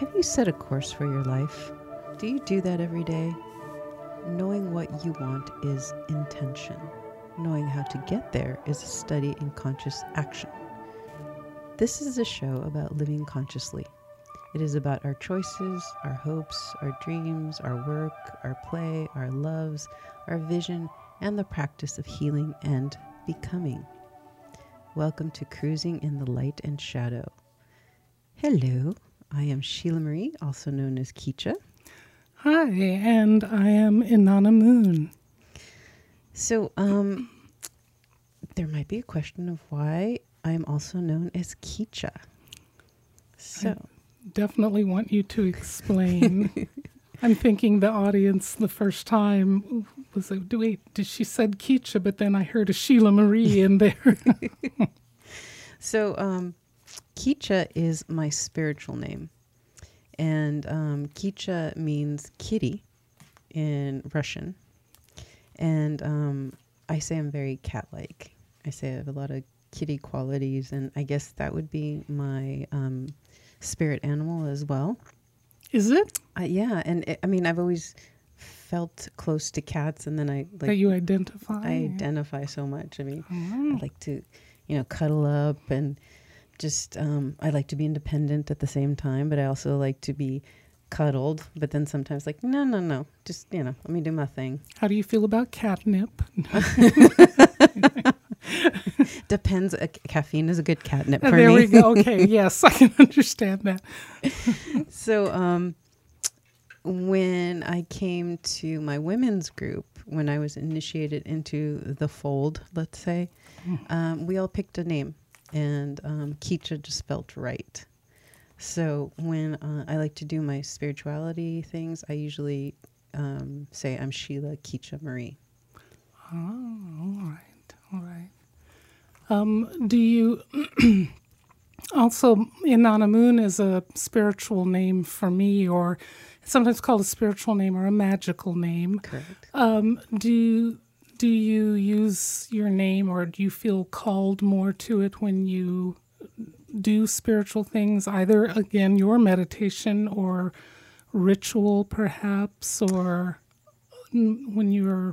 Have you set a course for your life? Do you do that every day? Knowing what you want is intention. Knowing how to get there is a study in conscious action. This is a show about living consciously. It is about our choices, our hopes, our dreams, our work, our play, our loves, our vision, and the practice of healing and becoming. Welcome to Cruising in the Light and Shadow. Hello, I am Sheila Marie, also known as Keecha. Hi, and I am Inanna Moon. So, um, there might be a question of why I am also known as Keecha. So, I definitely want you to explain. I'm thinking the audience the first time was like, wait, did she said Keecha, but then I heard a Sheila Marie in there. so, um, Keecha is my spiritual name. And um, Keecha means kitty in Russian. And um, I say I'm very cat like. I say I have a lot of kitty qualities. And I guess that would be my um, spirit animal as well. Is it? Uh, yeah. And it, I mean, I've always felt close to cats. And then I like. That you identify? I identify so much. I mean, oh. I like to, you know, cuddle up and just um, I like to be independent at the same time, but I also like to be cuddled. But then sometimes, like, no, no, no, just you know, let me do my thing. How do you feel about catnip? Depends. Uh, caffeine is a good catnip uh, for there me. There we go. Okay, yes, I can understand that. so, um, when I came to my women's group, when I was initiated into the fold, let's say, mm. um, we all picked a name and um, just felt right. So when uh, I like to do my spirituality things, I usually um, say I'm Sheila Keecha Marie. Oh, all right, all right. Um, do you also Inanna Moon is a spiritual name for me, or sometimes called a spiritual name or a magical name. Correct. Um, do do you use your name or do you feel called more to it when you do spiritual things, either again your meditation or ritual perhaps, or when you're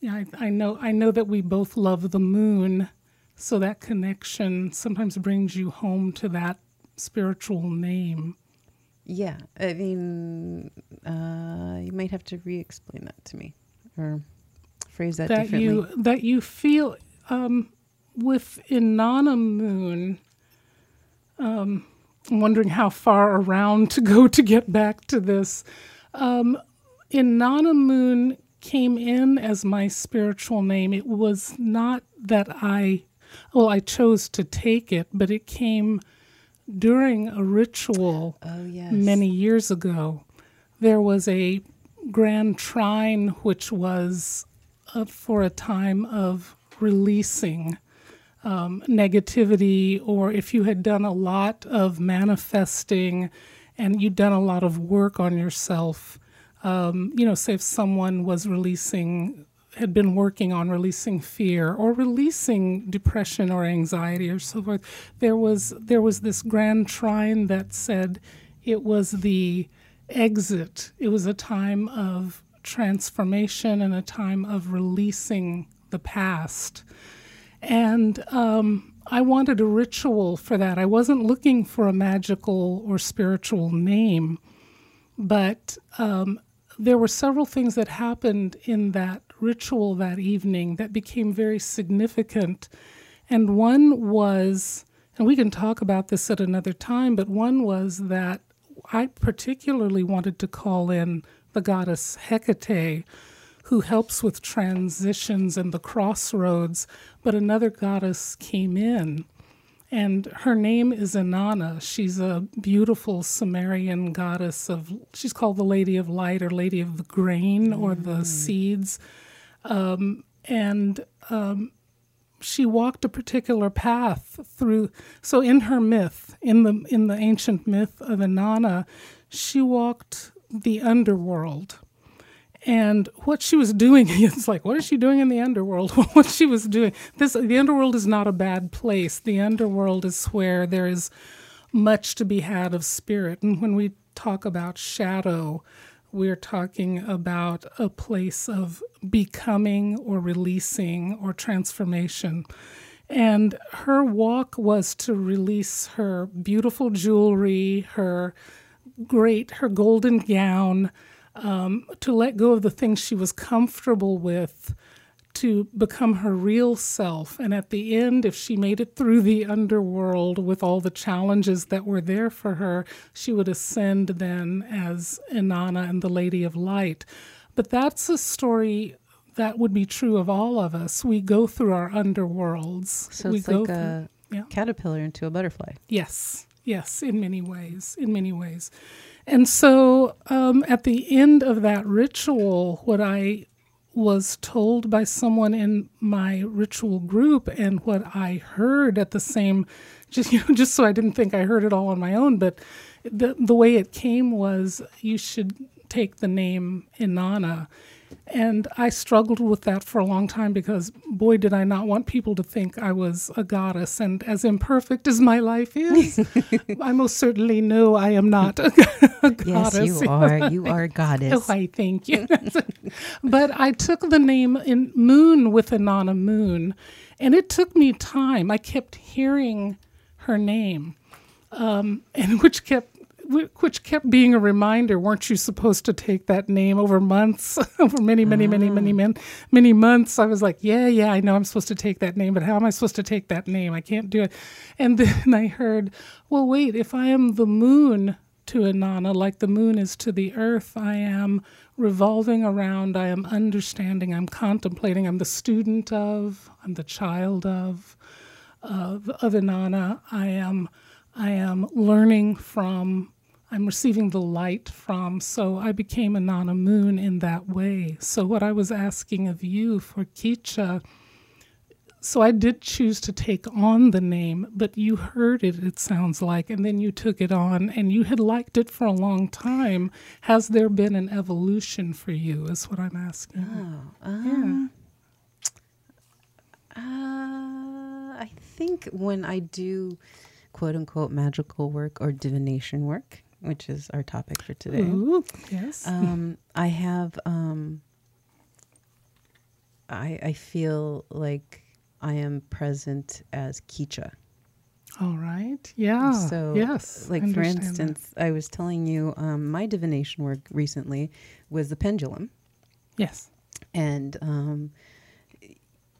yeah, I, I know I know that we both love the moon, so that connection sometimes brings you home to that spiritual name. Yeah, I mean, uh, you might have to re-explain that to me, or phrase that, that differently. You, that you feel um, with Inanna Moon. Um, I'm wondering how far around to go to get back to this. Um, Inanna Moon came in as my spiritual name. It was not that I, well, I chose to take it, but it came during a ritual oh, yes. many years ago. There was a grand trine, which was for a time of releasing um, negativity, or if you had done a lot of manifesting and you'd done a lot of work on yourself, um, you know, say if someone was releasing, had been working on releasing fear or releasing depression or anxiety or so forth, there was there was this grand trine that said it was the exit. It was a time of transformation and a time of releasing the past. And um, I wanted a ritual for that. I wasn't looking for a magical or spiritual name, but um, there were several things that happened in that ritual that evening that became very significant. And one was, and we can talk about this at another time, but one was that I particularly wanted to call in the goddess Hecate, who helps with transitions and the crossroads, but another goddess came in. And her name is Inanna. She's a beautiful Sumerian goddess of, she's called the Lady of Light or Lady of the Grain or the mm. seeds. Um, and um, she walked a particular path through. So in her myth, in the in the ancient myth of Inanna, she walked the underworld. And what she was doing, it's like, what is she doing in the underworld? what she was doing, this the underworld is not a bad place. The underworld is where there is much to be had of spirit. And when we talk about shadow, we're talking about a place of becoming or releasing or transformation. And her walk was to release her beautiful jewelry, her great, her golden gown, um, to let go of the things she was comfortable with, to become her real self. And at the end, if she made it through the underworld with all the challenges that were there for her, she would ascend then as Inanna and the Lady of Light. But that's a story that would be true of all of us. We go through our underworlds. So we it's go like through- a yeah. caterpillar into a butterfly. Yes, yes, in many ways, in many ways. And so um, at the end of that ritual, what I was told by someone in my ritual group and what I heard at the same just you know just so I didn't think I heard it all on my own but the the way it came was you should take the name Inanna and I struggled with that for a long time because boy did I not want people to think I was a goddess and as imperfect as my life is I most certainly know I am not a, a Yes, goddess you are. You are a goddess. Oh, I thank you. but I took the name in Moon with Inanna Moon, and it took me time. I kept hearing her name, um, and which kept which kept being a reminder. Weren't you supposed to take that name over months, over many, many, many, mm. many, many, many months? I was like, yeah, yeah, I know I'm supposed to take that name, but how am I supposed to take that name? I can't do it. And then I heard, well, wait, if I am the moon to Inanna, like the moon is to the earth. I am revolving around, I am understanding, I'm contemplating, I'm the student of, I'm the child of, of, of Inanna. I am, I am learning from, I'm receiving the light from. So I became Inanna Moon in that way. So what I was asking of you for Kicha, so I did choose to take on the name, but you heard it, it sounds like, and then you took it on and you had liked it for a long time. Has there been an evolution for you, is what I'm asking. Oh, um, uh, I think when I do quote unquote magical work or divination work, which is our topic for today, Ooh, yes. um, I have, um, I, I feel like I am present as Kicha. All right. Yeah. So, yes. Like for understand that. instance, I was telling you, um, my divination work recently was the pendulum. Yes. and um,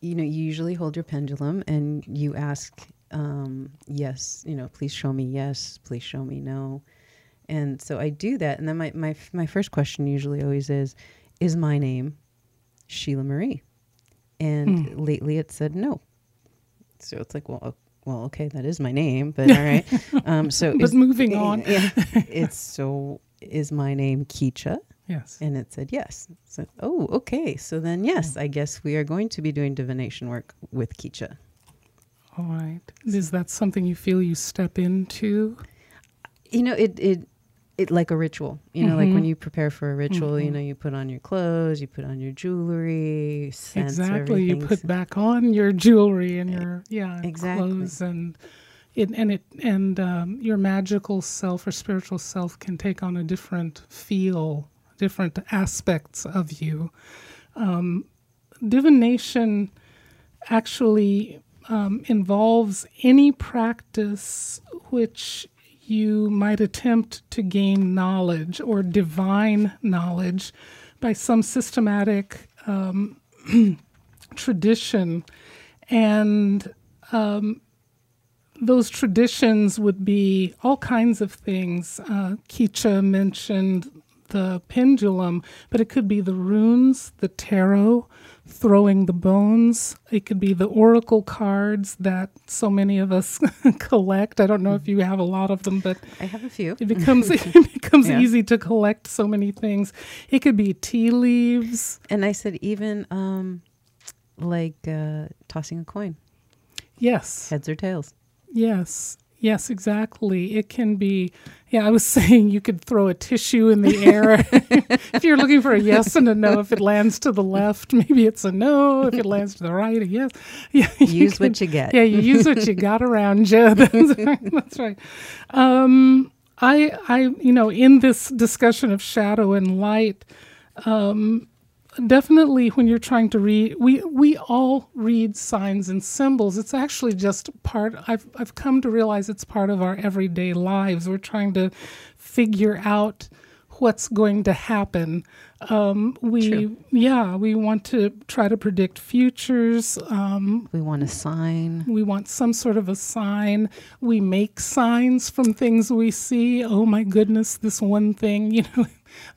you know you usually hold your pendulum and you ask um, yes you know please show me yes please show me no and so i do that and then my, my, my first question usually always is is my name sheila marie and Hmm. lately it said no so it's like well well okay that is my name but all right um, so But moving on. yeah, it's so is my name Kicha Yes. and it said yes. So, oh, okay. So then, yes, I guess we are going to be doing divination work with Kicha. All right. Is that something you feel you step into? You know, it it it like a ritual. You know, like Mhm. when you prepare for a ritual, you Mhm. know, you put on your clothes, you put on your jewelry, exactly. You put back on your jewelry and your yeah Exactly. clothes and it and it and um, your magical self or spiritual self can take on a different feel, different aspects of you. Um, divination actually um, involves any practice which you might attempt to gain knowledge or divine knowledge by some systematic um, tradition. And um, those traditions would be all kinds of things. Uh, mentioned the pendulum, but it could be the runes, the tarot, throwing the bones. It could be the oracle cards that so many of us collect. I don't know if you have a lot of them, but I have a few. it becomes it becomes Yeah. easy to collect so many things. It could be tea leaves. And I said, even um, like uh, tossing a coin, Yes. heads or tails. Yes. Yes, exactly. It can be, yeah, I was saying you could throw a tissue in the air. if you're looking for a yes and a no, if it lands to the left, maybe it's a no. If it lands to the right, a yes. Yeah, use can, what you get. Yeah, you use what you got around you. That's right. That's right. Um, I, I, you know, in this discussion of shadow and light, um, definitely when you're trying to read we we all read signs and symbols. It's actually just part i've i've come to realize it's part of our everyday lives. We're trying to figure out what's going to happen. Um, we True. yeah we want to try to predict futures um, we want a sign. we want some sort of a sign. We make signs from things we see. Oh my goodness this one thing you know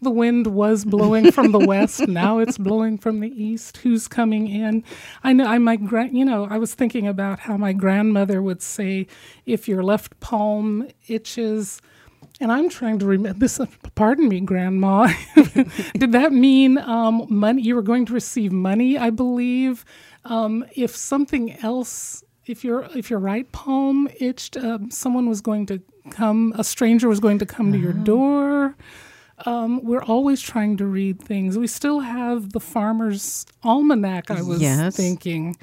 the wind was blowing from the west. Now it's blowing from the east. Who's coming in? I know. I my grand. You know, I was thinking about how my grandmother would say, "If your left palm itches." And I'm trying to remember this. Pardon me, Grandma. Did that mean um, money? You were going to receive money, I believe. Um, if something else, if your if your right palm itched, um, someone was going to come. A stranger was going to come uh-huh. to your uh-huh. door. Um, we're always trying to read things. We still have the Farmer's Almanac, I was yes. thinking,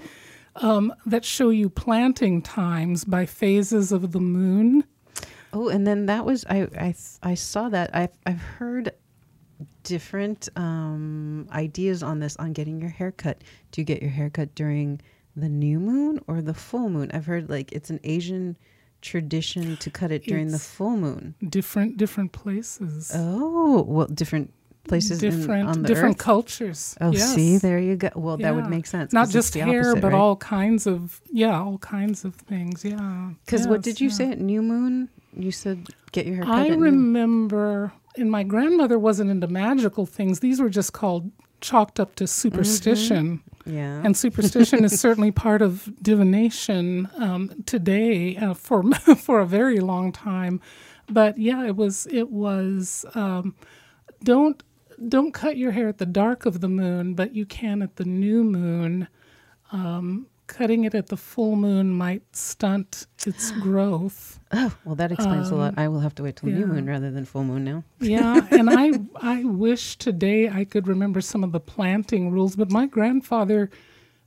um, that show you planting times by phases of the moon. Oh, and then that was, I, I, I saw that. I've, I've heard different um, ideas on this on getting your hair cut. Do you get your hair cut during the new moon or the full moon? I've heard like it's an Asian tradition to cut it during it's the full moon. Different different places. Oh, well, different places different in, on the different earth? cultures. Oh, yes. see, there you go. Well, yeah. that would make sense. Not just hair, opposite, but right? all kinds of yeah, all kinds of things. Yeah. Because yes, what did you yeah. say at new moon? You said get your hair cut. I remember, and my grandmother wasn't into magical things. These were just called chalked up to superstition. Mm-hmm. Yeah. And superstition is certainly part of divination um, today uh, for for a very long time. But yeah, it was it was um, don't don't cut your hair at the dark of the moon, but you can at the new moon. Um, cutting it at the full moon might stunt its growth. Oh, well, that explains um, a lot. Um, I will have to wait till yeah. new moon rather than full moon now. yeah, and I I wish today I could remember some of the planting rules, but my grandfather,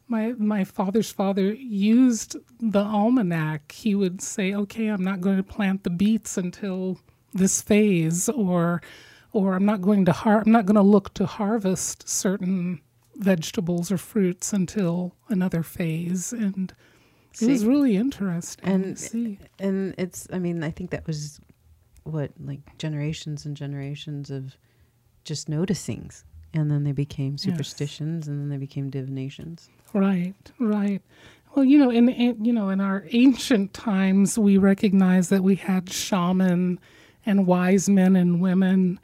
my my father's father used the almanac. He would say, "Okay, I'm not going to plant the beets until this phase," or or I'm not going to har- I'm not going to look to harvest certain vegetables or fruits until another phase and see, it was really interesting and see. and it's i mean i think that was what like generations and generations of just noticing and then they became superstitions yes. and then they became divinations right right well you know in, in you know in our ancient times we recognize that we had shaman and wise men and women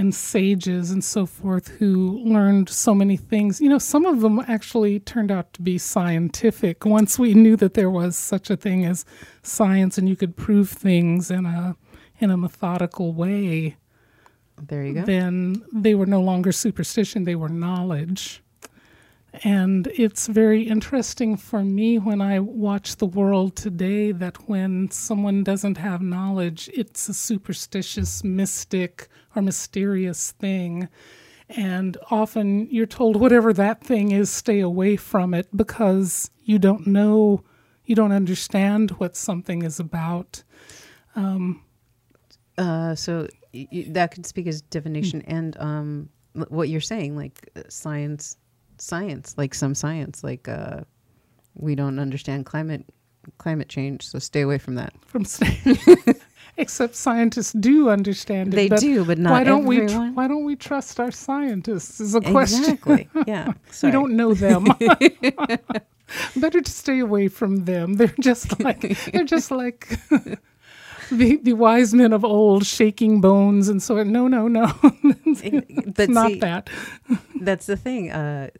and sages and so forth who learned so many things. You know, some of them actually turned out to be scientific once we knew that there was such a thing as science and you could prove things in a in a methodical way. There you go. Then they were no longer superstition, they were knowledge. And it's very interesting for me when I watch the world today that when someone doesn't have knowledge, it's a superstitious, mystic, or mysterious thing. And often you're told, whatever that thing is, stay away from it because you don't know, you don't understand what something is about. Um, uh, so y- that could speak as divination mm-hmm. and um, what you're saying, like uh, science science, like some science, like uh, we don't understand climate climate change, so stay away from that. From except scientists do understand it. They but do, but not why don't everyone. we? Tr- why don't we trust our scientists? Is a question. Exactly. Yeah. we don't know them. Better to stay away from them. They're just like they're just like the, the wise men of old shaking bones and so on. no no no it's but not see, that that's the thing uh,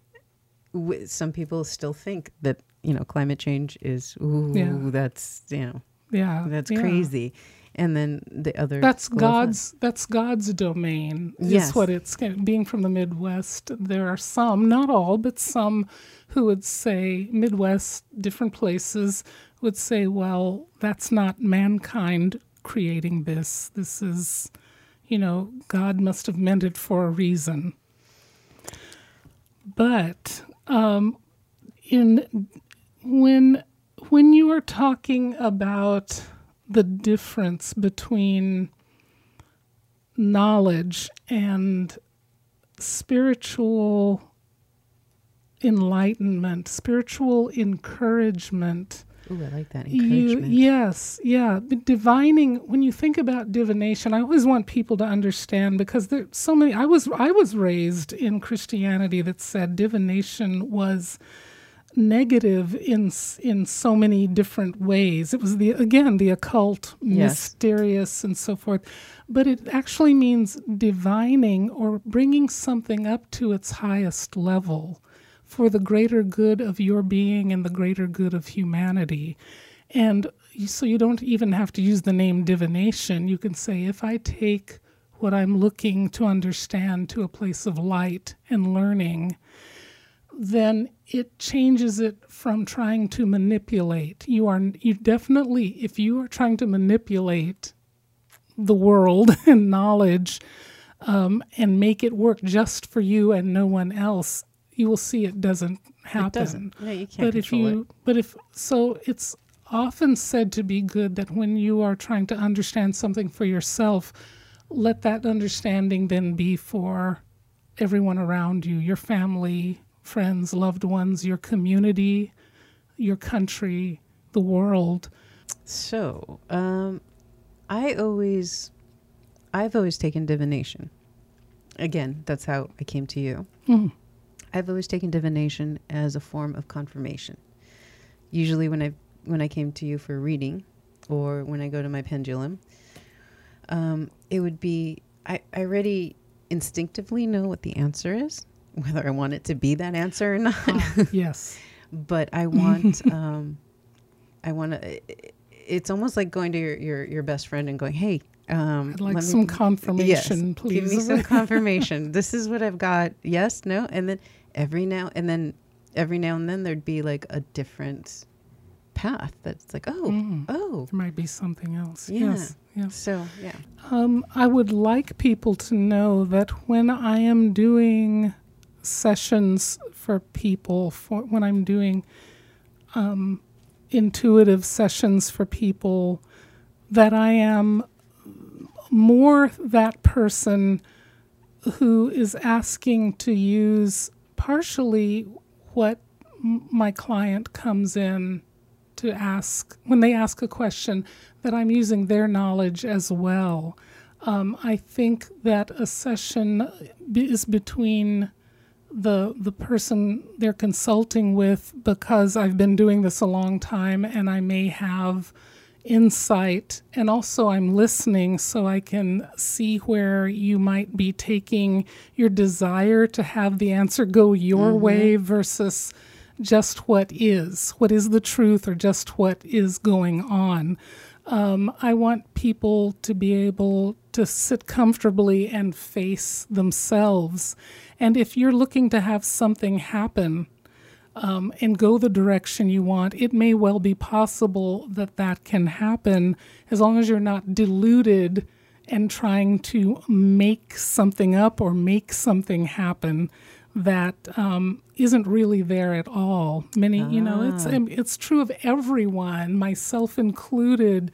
w- some people still think that you know climate change is ooh yeah. that's you know yeah that's yeah. crazy and then the other that's god's that's god's domain yes. is what it's being from the midwest there are some not all but some who would say midwest different places would say, well, that's not mankind creating this. This is, you know, God must have meant it for a reason. But um, in when when you are talking about the difference between knowledge and spiritual enlightenment, spiritual encouragement. Ooh, I like that encouragement. You, yes, yeah. But Divining. When you think about divination, I always want people to understand because there's so many. I was I was raised in Christianity that said divination was negative in in so many different ways. It was the again the occult, Yes. mysterious, and so forth. But it actually means divining or bringing something up to its highest level for the greater good of your being and the greater good of humanity. And so you don't even have to use the name divination. You can say, if I take what I'm looking to understand to a place of light and learning, then it changes it from trying to manipulate. You are you definitely if you are trying to manipulate the world and knowledge um, and make it work just for you and no one else, you will see it doesn't happen. It doesn't. No, you can't But if you, it. but if so, it's often said to be good that when you are trying to understand something for yourself, let that understanding then be for everyone around you, your family, friends, loved ones, your community, your country, the world. So, um, I always, I've always taken divination. Again, that's how I came to you. Mhm. I've always taken divination as a form of confirmation. Usually, when I when I came to you for reading, or when I go to my pendulum, um, it would be I, I already instinctively know what the answer is, whether I want it to be that answer or not. Ah, yes. but I want um, I want to. It's almost like going to your, your your best friend and going, "Hey, um, I'd like let me- some confirmation, yes, please. Give me some confirmation. this is what I've got. Yes, no, and then every now and then every now and then there'd be like a different path that's like, oh, Mm. oh, There might be something else. Yeah. Yes. Yes. so yeah, Um, I would like people to know that when I am doing sessions for people, for when I'm doing um, intuitive sessions for people, that I am more that person who is asking to use partially what my client comes in to ask when they ask a question that I'm using their knowledge as well. Um, I think that a session is between the the person they're consulting with because I've been doing this a long time and I may have insight and also I'm listening so I can see where you might be taking your desire to have the answer go your way versus just what is, what is the truth, or just what is going on. Um, I want people to be able to sit comfortably and face themselves. And if you're looking to have something happen um, and go the direction you want, it may well be possible that that can happen as long as you're not deluded and trying to make something up or make something happen that um, isn't really there at all. Many, you know, it's um, it's true of everyone, myself included,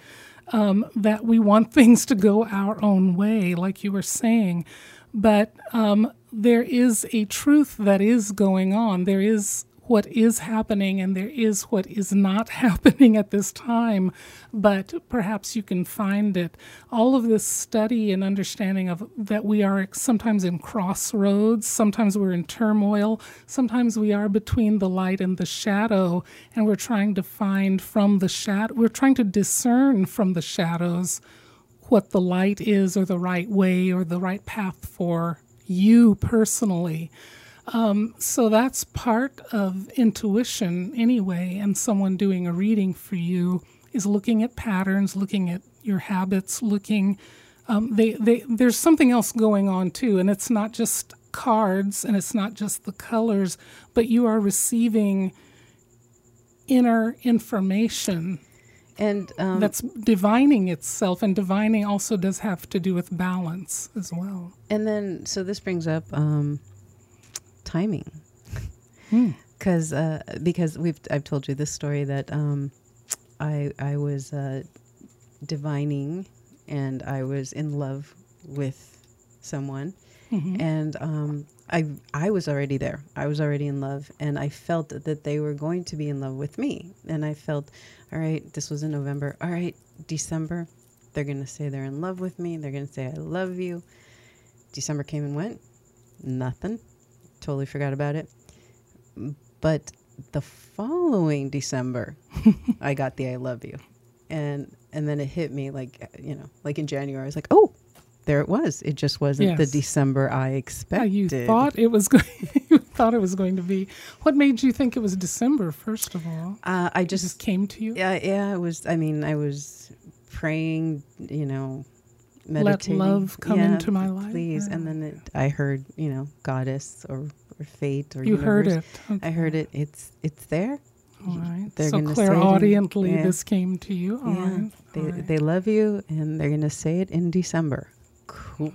um, that we want things to go our own way, like you were saying. But um, there is a truth that is going on. There is what is happening and there is what is not happening at this time, but perhaps you can find it. All of this study and understanding of that we are sometimes in crossroads, sometimes we're in turmoil, sometimes we are between the light and the shadow, and we're trying to find from the shadow, we're trying to discern from the shadows what the light is or the right way or the right path for you personally. Um, so that's part of intuition anyway, and someone doing a reading for you is looking at patterns, looking at your habits, looking. Um, they, they, there's something else going on too, and it's not just cards and it's not just the colors, but you are receiving inner information And um, that's divining itself, and divining also does have to do with balance as well. And then, so this brings up um, timing, Hmm. because uh, because we've I've told you this story that um, I I was uh, divining, and I was in love with someone, Mhm. and um, I I was already there. I was already in love, and I felt that they were going to be in love with me. And I felt, all right, this was in November. All right, December, they're gonna say they're in love with me. They're gonna say I love you. December came and went. Nothing. Totally forgot about it. But the following December, I got the I love you. And and then it hit me like you know, like in January, I was like, oh, there it was. It just wasn't the December I Yeah, expected. you thought it was going. you thought it was going to be. What made you think it was December? First of all, uh, I just just came to you. yeah yeah it was. I mean, I was praying, you know, Let love come Yeah, into my life. please. Yeah. And then it, I heard, you know, goddess or, or fate or you heard universe. it. I heard it. It's it's there. All right. They're so gonna say it in- clairaudiently, yeah. this came to you. All yeah, right. they right. they love you, and they're gonna say it in December. Cool.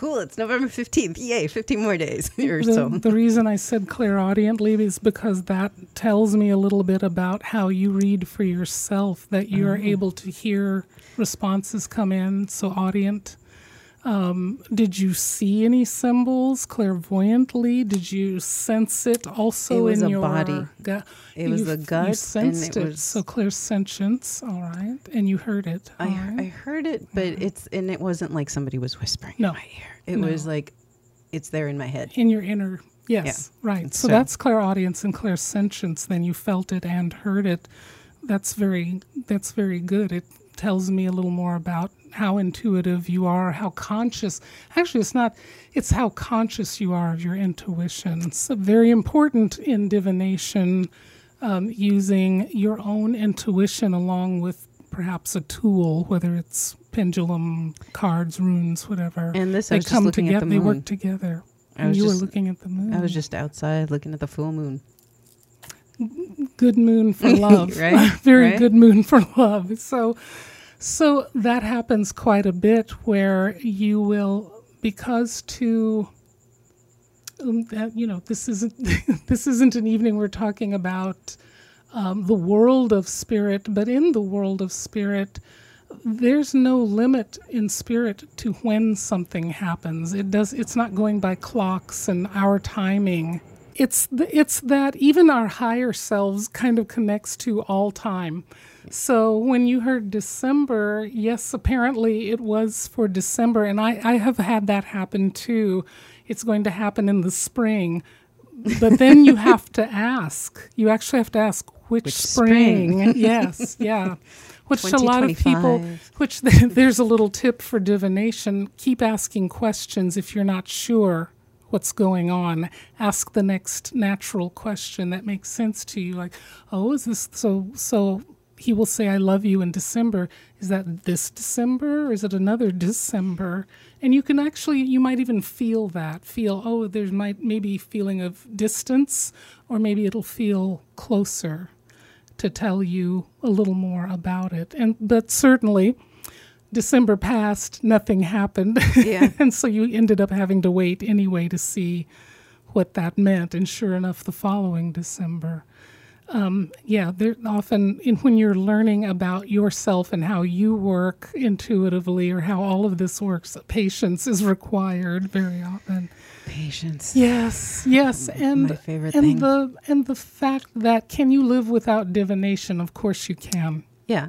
Cool. It's November fifteenth. Yay! Fifteen more days or the, so. the reason I said clairaudiently is because that tells me a little bit about how you read for yourself, that you are Oh. able to hear responses come in, so audient. Um, did you see any symbols clairvoyantly? Did you sense it also It was in a your body. gut? It was you, f- gut, You and sensed it it, was- so clairsentience, all right, and you heard it. I, he- I heard it, but it's and it wasn't like somebody was whispering No. in my ear. It No. was like it's there in my head. in your inner yes right so, So- that's clairaudience and clairsentience then you felt it and heard it that's very that's very good it tells me a little more about how intuitive you are how conscious actually it's not it's how conscious you are of your intuition it's very important in divination um, using your own intuition along with perhaps a tool whether it's pendulum cards runes whatever And this, they just come looking together at the they work together I and was you were looking at the moon. I was just outside looking at the full moon. good moon for love, Right, Very right. good moon for love. So, so that happens quite a bit where you will, because to, um, you know, this isn't this isn't an evening we're talking about um, the world of spirit, but in the world of spirit, there's no limit in spirit to when something happens. It does. It's not going by clocks and our timing. It's the, it's that even our higher selves kind of connects to all time. So when you heard December, yes, apparently it was for December, and I, I have had that happen too. It's going to happen in the spring, but then you have to ask. You actually have to ask which, Which spring. spring? yes, yeah. Which a lot of people, which there's a little tip for divination. Keep asking questions if you're not sure what's going on. Ask the next natural question that makes sense to you. Like, oh, is this so? So he will say, "I love you" in December. Is that this December, or is it another December? And you can actually, you might even feel that. Feel, oh, there's might maybe feeling of distance, or maybe it'll feel closer to tell you a little more about it. And but certainly December passed, nothing happened. Yeah. and so you ended up having to wait anyway to see what that meant. And sure enough, the following December. Um, yeah, there often in when you're learning about yourself and how you work intuitively or how all of this works, patience is required very often. Patience. Yes, yes, and My favorite and thing. the and the fact that can you live without divination? Of course you can. Yeah.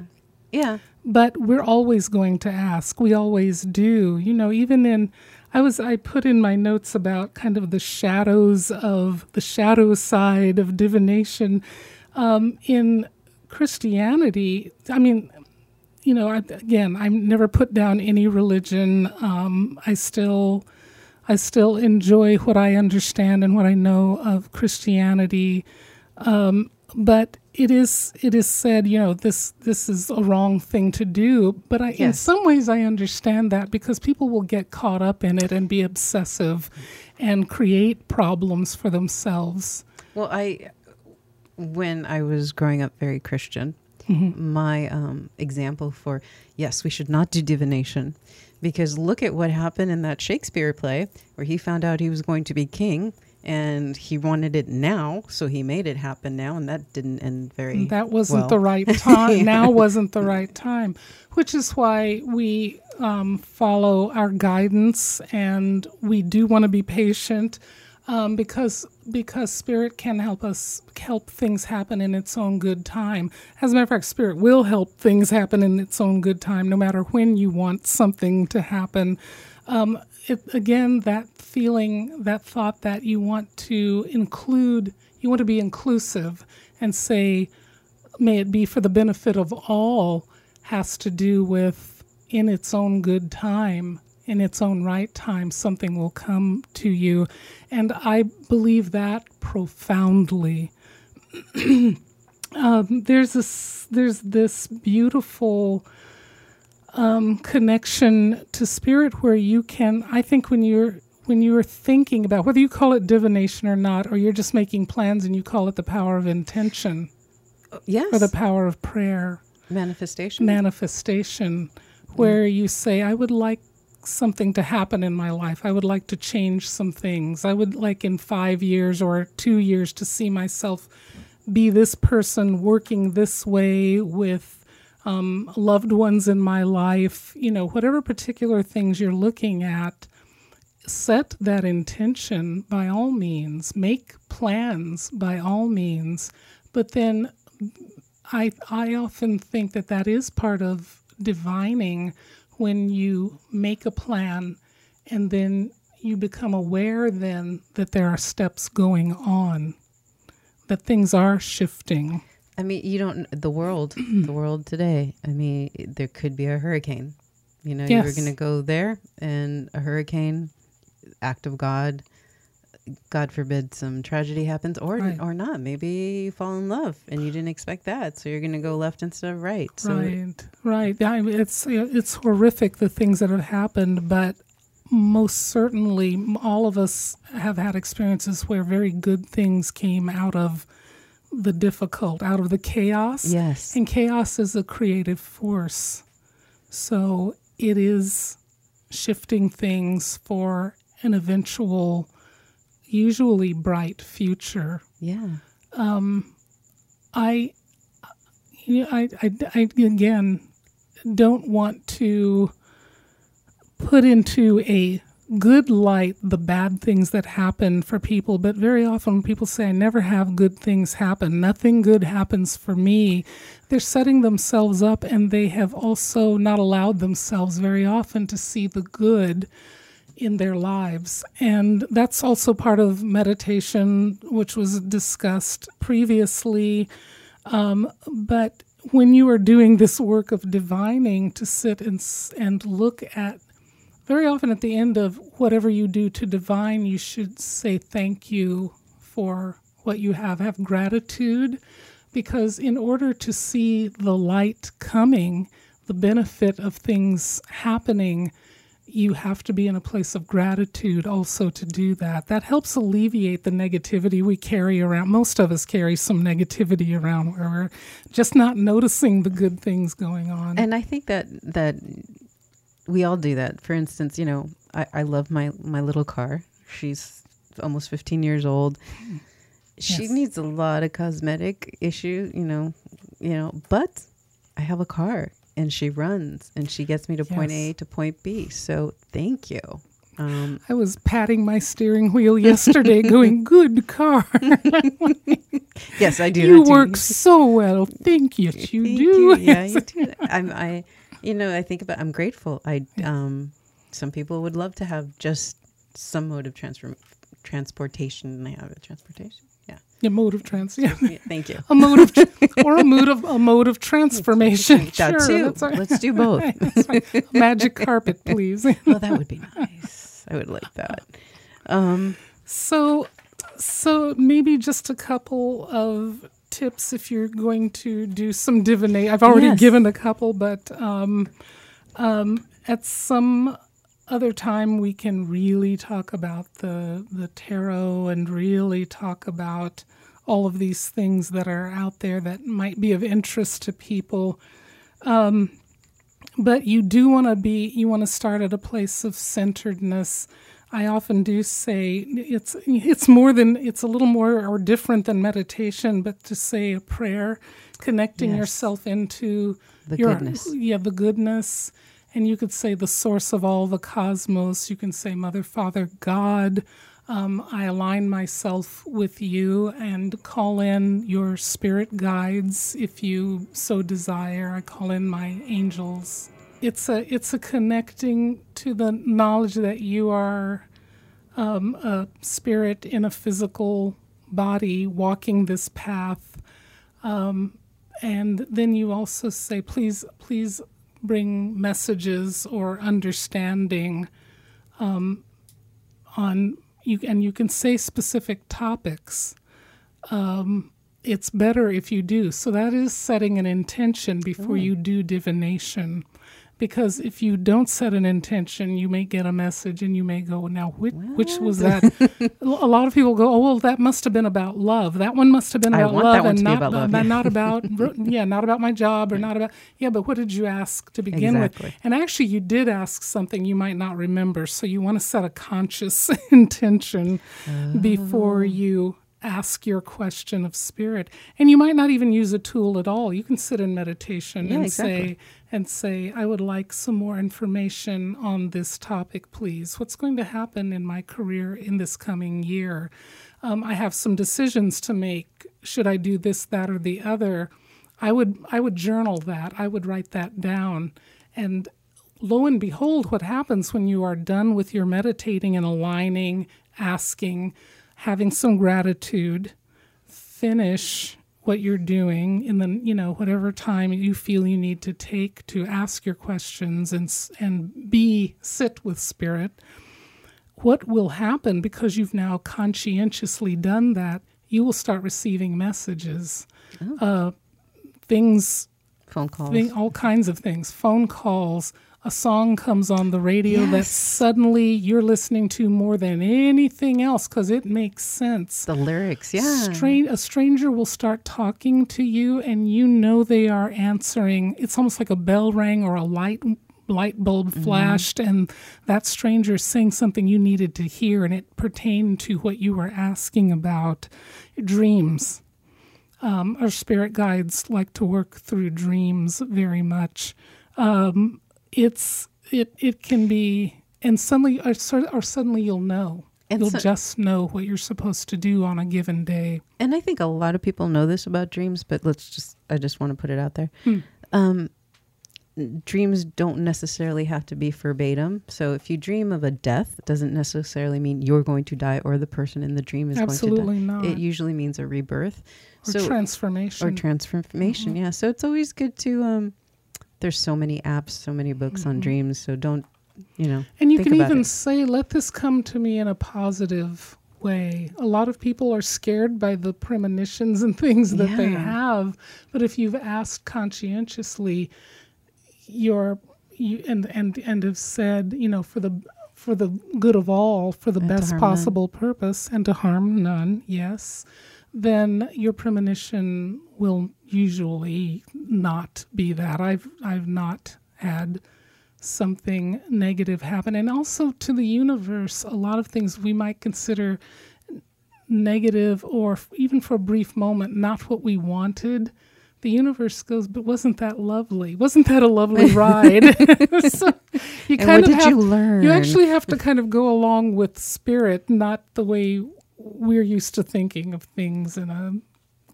Yeah. But we're always going to ask. We always do. You know, even in I was I put in my notes about kind of the shadows of the shadow side of divination um, in Christianity. I mean, you know, I, again, I never put down any religion. Um, I still, I still enjoy what I understand and what I know of Christianity. Um, but it is, it is said, you know, this this is a wrong thing to do. But I, in some ways, I understand that because people will get caught up in it and be obsessive, and create problems for themselves. Well, I when I was growing up very Christian, my um, example for yes, we should not do divination because look at what happened in that Shakespeare play where he found out he was going to be king and he wanted it now, so he made it happen now, and that didn't end very. That wasn't well. the right time. Now wasn't the right time, which is why we um, follow our guidance and we do want to be patient um, because because spirit can help us help things happen in its own good time. As a matter of fact, spirit will help things happen in its own good time, no matter when you want something to happen. Um, it, again, that feeling, that thought that you want to include, you want to be inclusive and say, may it be for the benefit of all, has to do with in its own good time, in its own right time, something will come to you. And I believe that profoundly. um, there's this, there's this beautiful um, connection to spirit where you can i think when you're when you're thinking about whether you call it divination or not or you're just making plans and you call it the power of intention yes, or the power of prayer manifestation. manifestation where you say i would like something to happen in my life. I would like to change some things. I would like in five years or two years to see myself be this person working this way with um, loved ones in my life, you know, whatever particular things you're looking at, set that intention by all means, make plans by all means. But then I, I often think that that is part of divining when you make a plan and then you become aware then that there are steps going on, that things are shifting. I mean, you don't the world, the world today. I mean, there could be a hurricane. You know, you're going to go there, and a hurricane, act of God. God forbid some tragedy happens, or Right. or not. Maybe you fall in love and you didn't expect that, so you're going to go left instead of right. So right, right. I mean, it's it's horrific the things that have happened, but most certainly all of us have had experiences where very good things came out of the difficult, out of the chaos. yes, And chaos is a creative force. So it is shifting things for an eventual, usually bright future. yeah, um, I, you know, I, I, I again don't want to put into a good light the bad things that happen for people, but very often people say, I never have good things happen, nothing good happens for me, they're setting themselves up and they have also not allowed themselves very often to see the good in their lives. And that's also part of meditation, which was discussed previously. Um, but when you are doing this work of divining, to sit and, and look at very often at the end of whatever you do to divine, you should say thank you for what you have. Have gratitude, because in order to see the light coming, the benefit of things happening, you have to be in a place of gratitude also to do that. That helps alleviate the negativity we carry around. Most of us carry some negativity around where we're just not noticing the good things going on. and I think that that we all do that. For instance, you know, I, I love my my little car. She's almost 15 years old. She Yes. needs a lot of cosmetic issue, you know, you know, but I have a car and she runs and she gets me to point A to point B. So thank you. Um, I was patting my steering wheel yesterday, going, "Good car, yes, I do. you work so well. Thank you, you do." you. Yeah, you do. I'm, I, you know, I think about. I'm grateful. I, um, some people would love to have just some mode of transfer, transportation, and they have it. Transportation. Yeah. A mode of trans, yeah, Yeah, Thank you. a mode of, tr- or a mode of a mode of transformation. That sure, too. right. Let's do both. Right. Magic carpet, please. well, that would be nice. I would like that. Um, So, so maybe just a couple of tips if you're going to do some divination. I've already Yes. given a couple, but um, um, at some other time we can really talk about the the tarot and really talk about all of these things that are out there that might be of interest to people. Um, but you do want to be, you want to start at a place of centeredness. I often do say it's it's more than it's a little more or different than meditation, but to say a prayer, connecting Yes. yourself into The your, goodness. yeah, the goodness. And you could say the source of all the cosmos. You can say Mother, Father, God. Um, I align myself with you and call in your spirit guides if you so desire. I call in my angels. It's a it's a connecting to the knowledge that you are um, a spirit in a physical body walking this path and then you also say please please bring messages or understanding um, on you and you can say specific topics. Um, it's better if you do. So that is setting an intention before you do divination because if you don't set an intention you may get a message and you may go now which, which was that a lot of people go oh well that must have been about love that one must have been about love and not about love, yeah. not about yeah not about my job or not about yeah but what did you ask to begin Exactly. with and actually you did ask something you might not remember so you want to set a conscious intention Oh. before you ask your question of spirit. And you might not even use a tool at all. You can sit in meditation Yeah, and exactly. say and say i would like some more information on this topic please. What's going to happen in my career in this coming year? Um, i have some decisions to make. Should i do this that or the other? I would i would journal that. I would write that down. And lo and behold, what happens when you are done with your meditating and aligning, asking, having some gratitude, finish what you're doing in the you know whatever time you feel you need to take to ask your questions and and be sit with spirit what will happen because you've now conscientiously done that you will start receiving messages uh, things Phone calls. thing, all kinds of things, phone calls. A song comes on the radio that suddenly you're listening to more than anything else because it makes sense. the lyrics, yeah. Stran- a stranger will start talking to you, and you know they are answering. It's almost like a bell rang or a light light bulb Mm-hmm. flashed, and that stranger saying something you needed to hear, and it pertained to what you were asking about. Dreams. Um, our spirit guides like to work through dreams very much. Um, it's it it can be, and suddenly or, or suddenly you'll know. And you'll so- just know what you're supposed to do on a given day. And I think a lot of people know this about dreams, but let's just, I just want to put it out there. Hmm. Um, dreams don't necessarily have to be verbatim. So if you dream of a death, it doesn't necessarily mean you're going to die or the person in the dream is Absolutely going to not. die. It usually means a rebirth or so- transformation. or transformation. Yeah. So it's always good to, um, there's so many apps, so many books on mm-hmm. dreams. So don't, you know, and you can even it. say, let this come to me in a positive way. A lot of people are scared by the premonitions and things that they have. But if you've asked conscientiously, you're you and and and have said, you know, for the for the good of all, for the And best harm none. possible purpose, and to harm none, yes, then your premonition will usually not be that. I've I've not had something negative happen, and also to the universe, a lot of things we might consider negative or even for a brief moment not what we wanted the universe goes but wasn't that lovely wasn't that a lovely ride so you kind what of did have you learn? you actually have to kind of go along with spirit, not the way we're used to thinking of things in a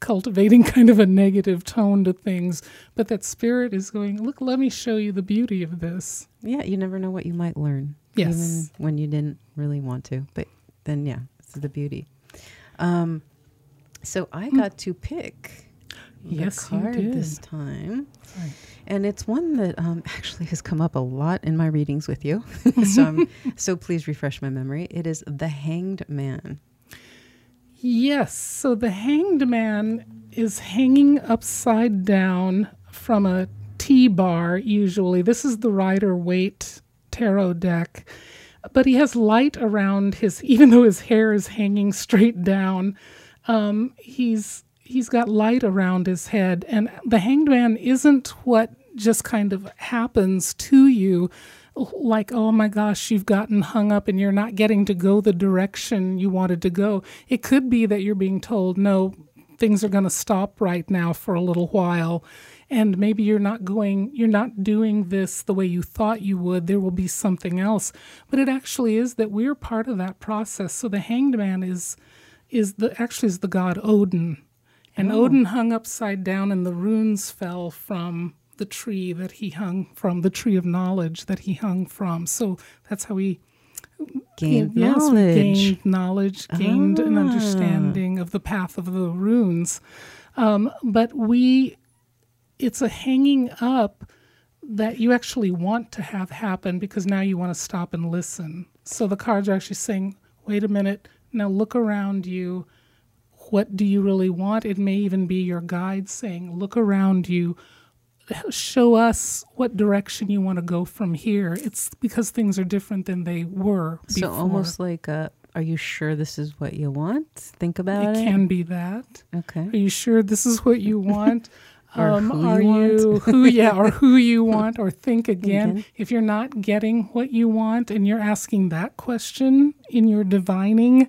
cultivating kind of a negative tone to things. But that spirit is going, look, let me show you the beauty of this. yeah, you never know what you might learn. Yes. Even when you didn't really want to. But then, yeah, it's the beauty. Um, so I got to pick Hmm. Yes, you card did. this time. Right. And it's one that um, actually has come up a lot in my readings with you. so, I'm, so please refresh my memory. It is The Hanged Man. Yes. So the hanged man is hanging upside down from a T bar, usually. This is the Rider Waite tarot deck. But he has light around his, even though his hair is hanging straight down, um, he's he's got light around his head, and the hanged man isn't what just kind of happens to you like, oh my gosh, you've gotten hung up and you're not getting to go the direction you wanted to go. It could be that you're being told, no, things are going to stop right now for a little while. And maybe you're not going, you're not doing this the way you thought you would. There will be something else. But it actually is that we're part of that process. So the hanged man is, is the, actually is the god Odin. And oh. Odin hung upside down and the runes fell from the tree that he hung from, the tree of knowledge that he hung from. So that's how he gained yes, knowledge. gained knowledge, gained ah. an understanding of the path of the runes. Um, but we, it's a hanging up that you actually want to have happen because now you want to stop and listen. So the cards are actually saying, wait a minute, now look around you. What do you really want? It may even be your guide saying, look around you show us what direction you want to go from here. It's because things are different than they were. Before. So almost like a, are you sure this is what you want? Think about it. It can be that. Okay. Are you sure this is what you want? um, who are you, you who yeah or who you want or think again. again if you're not getting what you want and you're asking that question in your divining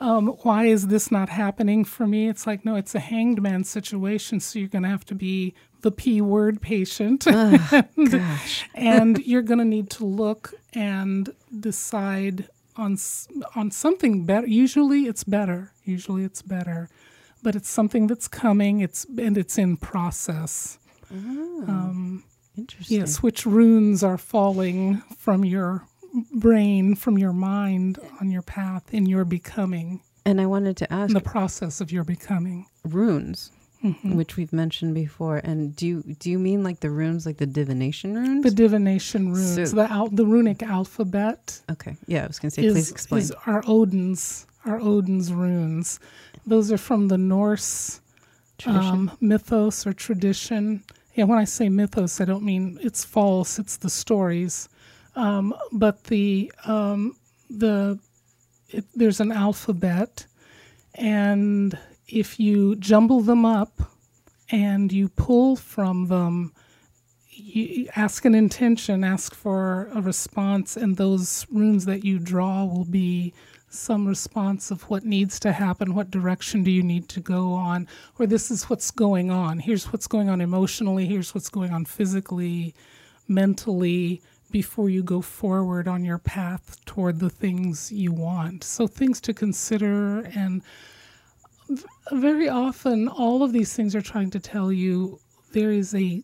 um, why is this not happening for me? It's like, no, it's a hanged man situation. So you're going to have to be the P word patient. Oh, and you're going to need to look and decide on on something better. Usually it's better. Usually it's better. But it's something that's coming. It's and it's in process. Oh, um, interesting. Yes, which runes are falling from your brain, from your mind on your path in your becoming. And I wanted to ask in the process of your becoming runes mm-hmm. which we've mentioned before. And do you do you mean like the runes, like the divination runes? The divination runes, so, the al- the runic alphabet. Okay, yeah, I was going to say, is, please explain. Is our Odin's our Odin's runes? Those are from the Norse um, mythos or tradition. Yeah, when I say mythos, I don't mean it's false. It's the stories, um, but the um, the it, there's an alphabet, and if you jumble them up and you pull from them, you ask an intention, ask for a response, and those runes that you draw will be some response of what needs to happen, what direction do you need to go on, or this is what's going on. Here's what's going on emotionally, here's what's going on physically, mentally, before you go forward on your path toward the things you want. So, things to consider and very often all of these things are trying to tell you there is a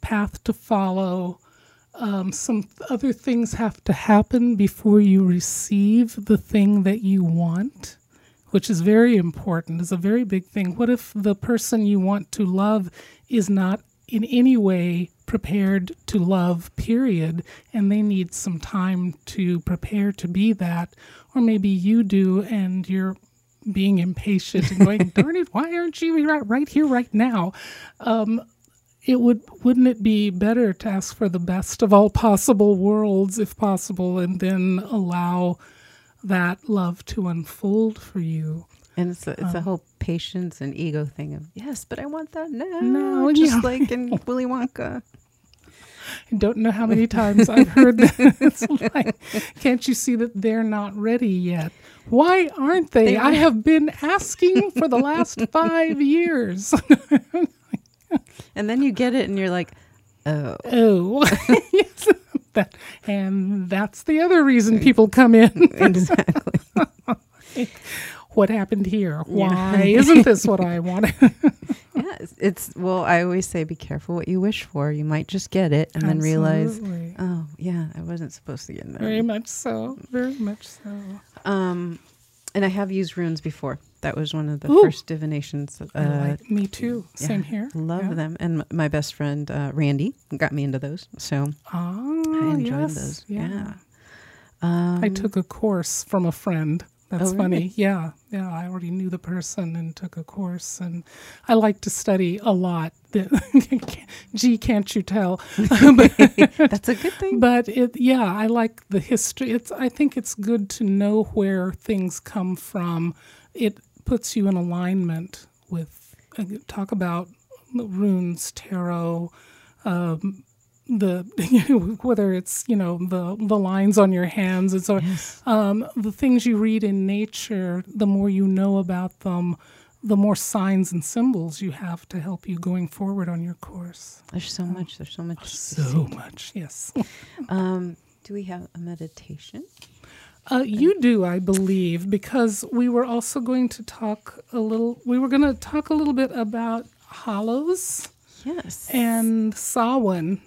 path to follow. Um, some other things have to happen before you receive the thing that you want, which is very important, is a very big thing. What if the person you want to love is not in any way prepared to love, period, and they need some time to prepare to be that? Or maybe you do and you're being impatient and going, darn it, why aren't you right, right here, right now? Um, it would wouldn't it be better to ask for the best of all possible worlds if possible and then allow that love to unfold for you and it's a, it's um, a whole patience and ego thing of yes but i want that now no just yeah. like in willy wonka I don't know how many times I've heard that. it's like, can't you see that they're not ready yet? Why aren't they? they I have been asking for the last five years. and then you get it and you're like, oh. Oh. yes. That, and that's the other reason people come in. exactly. what happened here? Why yeah. isn't this what I wanted? Yeah, it's well. I always say, be careful what you wish for. You might just get it and Absolutely. then realize, oh yeah, I wasn't supposed to get that. Very much so. Very much so. Um, and I have used runes before. That was one of the Ooh. first divinations. Uh, like me too. Yeah, Same here. Love yeah. them. And my best friend uh, Randy got me into those. So oh, I enjoyed yes. those. Yeah. yeah. Um, I took a course from a friend that's oh, funny. Really? Yeah, yeah. I already knew the person and took a course, and I like to study a lot. Gee, can't you tell? That's a good thing. But it, yeah, I like the history. It's. I think it's good to know where things come from. It puts you in alignment with, uh, talk about runes, tarot, um, the whether it's you know the the lines on your hands it's or Yes. um, the things you read in nature the more you know about them the more signs and symbols you have to help you going forward on your course There's so much. There's so much. to so much yes Um, do we have a meditation? uh, you do i believe because we were also going to talk a little we were going to talk a little bit about hollows Yes. and Samhain.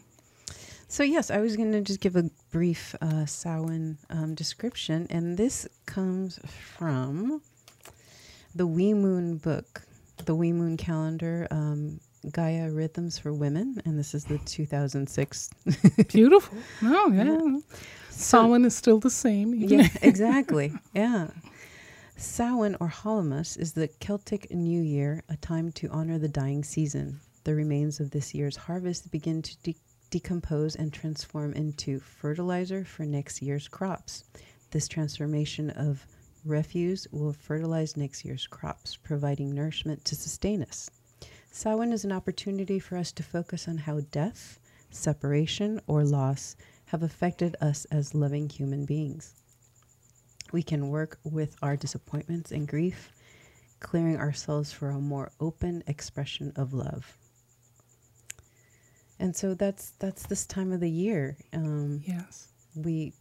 So yes, I was going to just give a brief uh, Samhain um, description, and this comes from the We'Moon book, the We'Moon calendar, um, Gaia Rhythms for Women, and this is the 2006. Beautiful. Oh, yeah. Samhain is still the same. yeah, exactly. Yeah. Samhain or Hallowmas is the Celtic New Year, a time to honor the dying season. The remains of this year's harvest begin to de- decompose and transform into fertilizer for next year's crops. This transformation of refuse will fertilize next year's crops, providing nourishment to sustain us. Samhain is an opportunity for us to focus on how death, separation, or loss have affected us as living human beings. We can work with our disappointments and grief, clearing ourselves for a more open expression of love. And so that's that's this time of the year. Um, Yes. we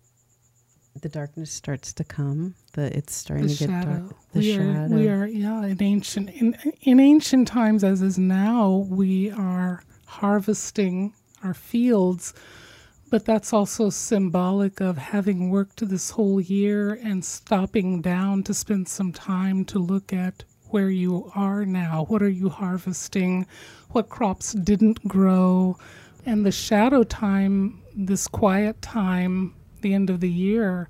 the darkness starts to come. The it's starting The to get shadow. dark. The we shadow. are we are yeah, in ancient in in ancient times as is now, we are harvesting our fields. But that's also symbolic of having worked this whole year and stopping down to spend some time to look at where you are now. What are you harvesting? What crops didn't grow? And the shadow time, this quiet time, the end of the year,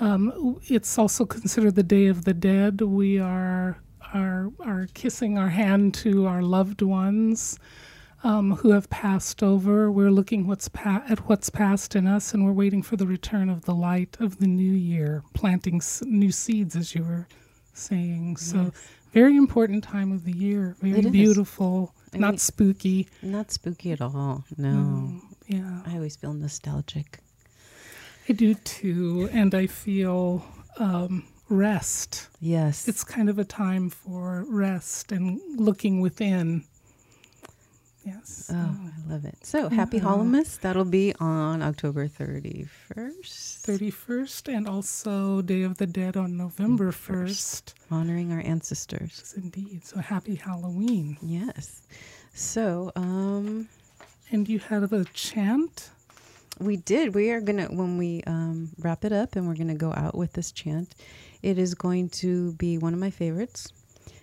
um, it's also considered the Day of the Dead. We are are are kissing our hand to our loved ones um, who have passed over. We're looking what's pa- at what's passed in us, and we're waiting for the return of the light of the new year, planting s- new seeds, as you were saying. So, very important time of the year. Very It beautiful, And not we- spooky. Not spooky at all. No. Mm, yeah. I always feel nostalgic. I do too, and I feel um, rest. Yes. It's kind of a time for rest and looking within. Yes. Oh, I love it. So happy. Hallowmas. That'll be on October 31st. 31st and also Day of the Dead on November 1st. Honoring our ancestors. Yes, indeed. So happy Halloween. Yes. So, um, And you had a chant? we did. We are going to, when we um, wrap it up and we're going to go out with this chant, it is going to be one of my favorites.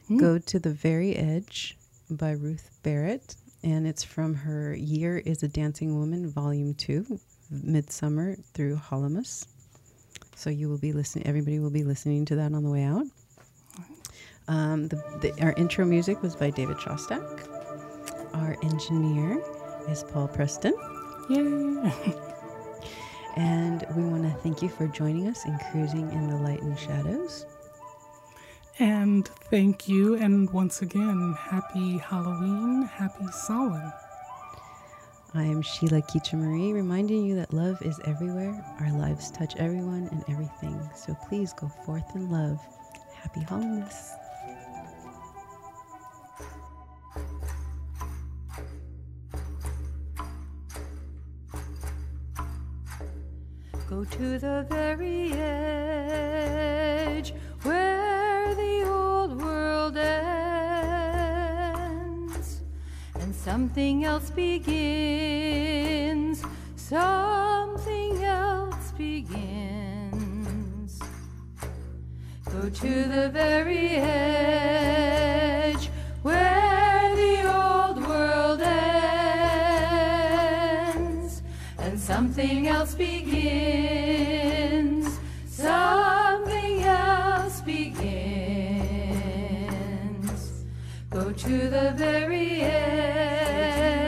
Mm. Go to the Very Edge by Ruth Barrett. And it's from her Year is a Dancing Woman, Volume 2, Midsummer through Hallowmas. So you will be listening, everybody will be listening to that on the way out. Um, the, the, our intro music was by David Shostak. Our engineer is Paul Preston. Yay. And we want to thank you for joining us in Cruising in the Light and Shadows. And thank you. And once again, happy Halloween, happy Samhain. I am Sheila Kicha-Marie, reminding you that love is everywhere. Our lives touch everyone and everything. So please go forth in love. Happy Hallowmas. Go to the very edge something else begins. Something else begins. Go to the very edge where the old world ends and something else begins. To the very edge